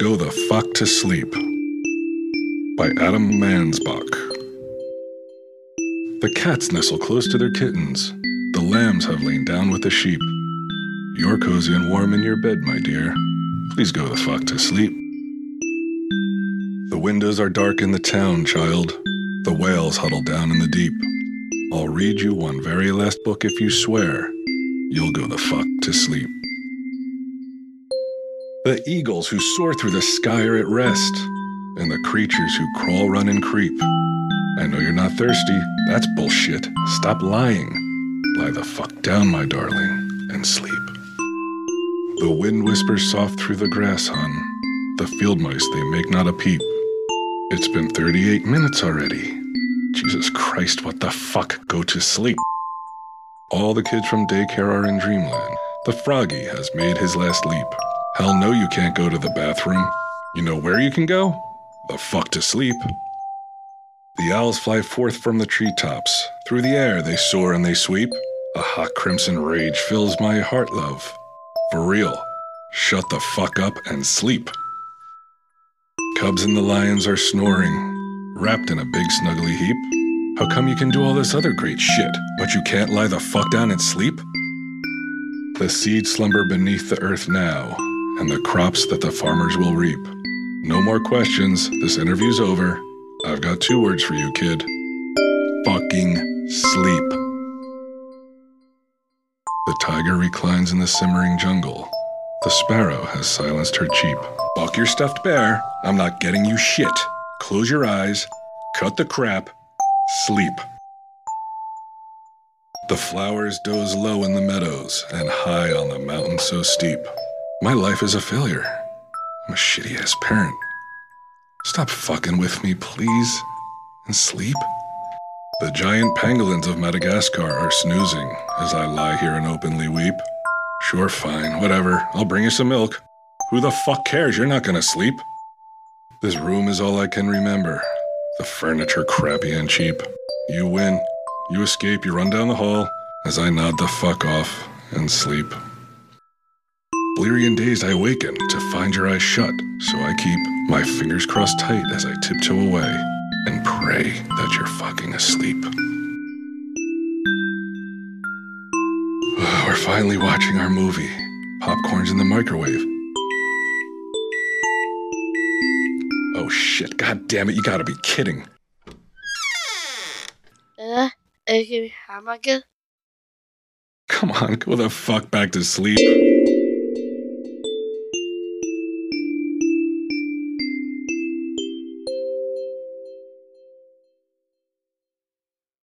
Go the Fuck to Sleep by Adam Mansbach. The cats nestle close to their kittens. The lambs have lain down with the sheep. You're cozy and warm in your bed, my dear. Please go the fuck to sleep. The windows are dark in the town, child. The whales huddle down in the deep. I'll read you one very last book if you swear you'll go the fuck to sleep. The eagles who soar through the sky are at rest, and the creatures who crawl, run, and creep. I know you're not thirsty. That's bullshit. Stop lying. Lie the fuck down, my darling, and sleep. The wind whispers soft through the grass, hon. The field mice, they make not a peep. It's been 38 minutes already. Jesus Christ, what the fuck? Go to sleep. All the kids from daycare are in dreamland. The froggy has made his last leap. Hell no, you can't go to the bathroom. You know where you can go? The fuck to sleep. The owls fly forth from the treetops. Through the air they soar and they sweep. A hot crimson rage fills my heart, love. For real. Shut the fuck up and sleep. Cubs and the lions are snoring, wrapped in a big snuggly heap. How come you can do all this other great shit, but you can't lie the fuck down and sleep? The seeds slumber beneath the earth now, and the crops that the farmers will reap. No more questions. This interview's over. I've got two words for you, kid. Fucking sleep. The tiger reclines in the simmering jungle. The sparrow has silenced her cheep. Fuck your stuffed bear. I'm not getting you shit. Close your eyes, cut the crap, sleep. The flowers doze low in the meadows and high on the mountain so steep. My life is a failure. I'm a shitty ass parent. Stop fucking with me, please, and sleep. The giant pangolins of Madagascar are snoozing as I lie here and openly weep. Sure, fine, whatever. I'll bring you some milk. Who the fuck cares? You're not gonna sleep. This room is all I can remember. The furniture crappy and cheap. You win. You escape, you run down the hall as I nod the fuck off and sleep. Bleary and dazed, I awaken to find your eyes shut, so I keep my fingers crossed tight as I tiptoe away and pray that you're fucking asleep. We're finally watching our movie. Popcorn's in the microwave. Oh shit, god damn it, you gotta be kidding. Uh, is your hamburger? Come on, go the fuck back to sleep.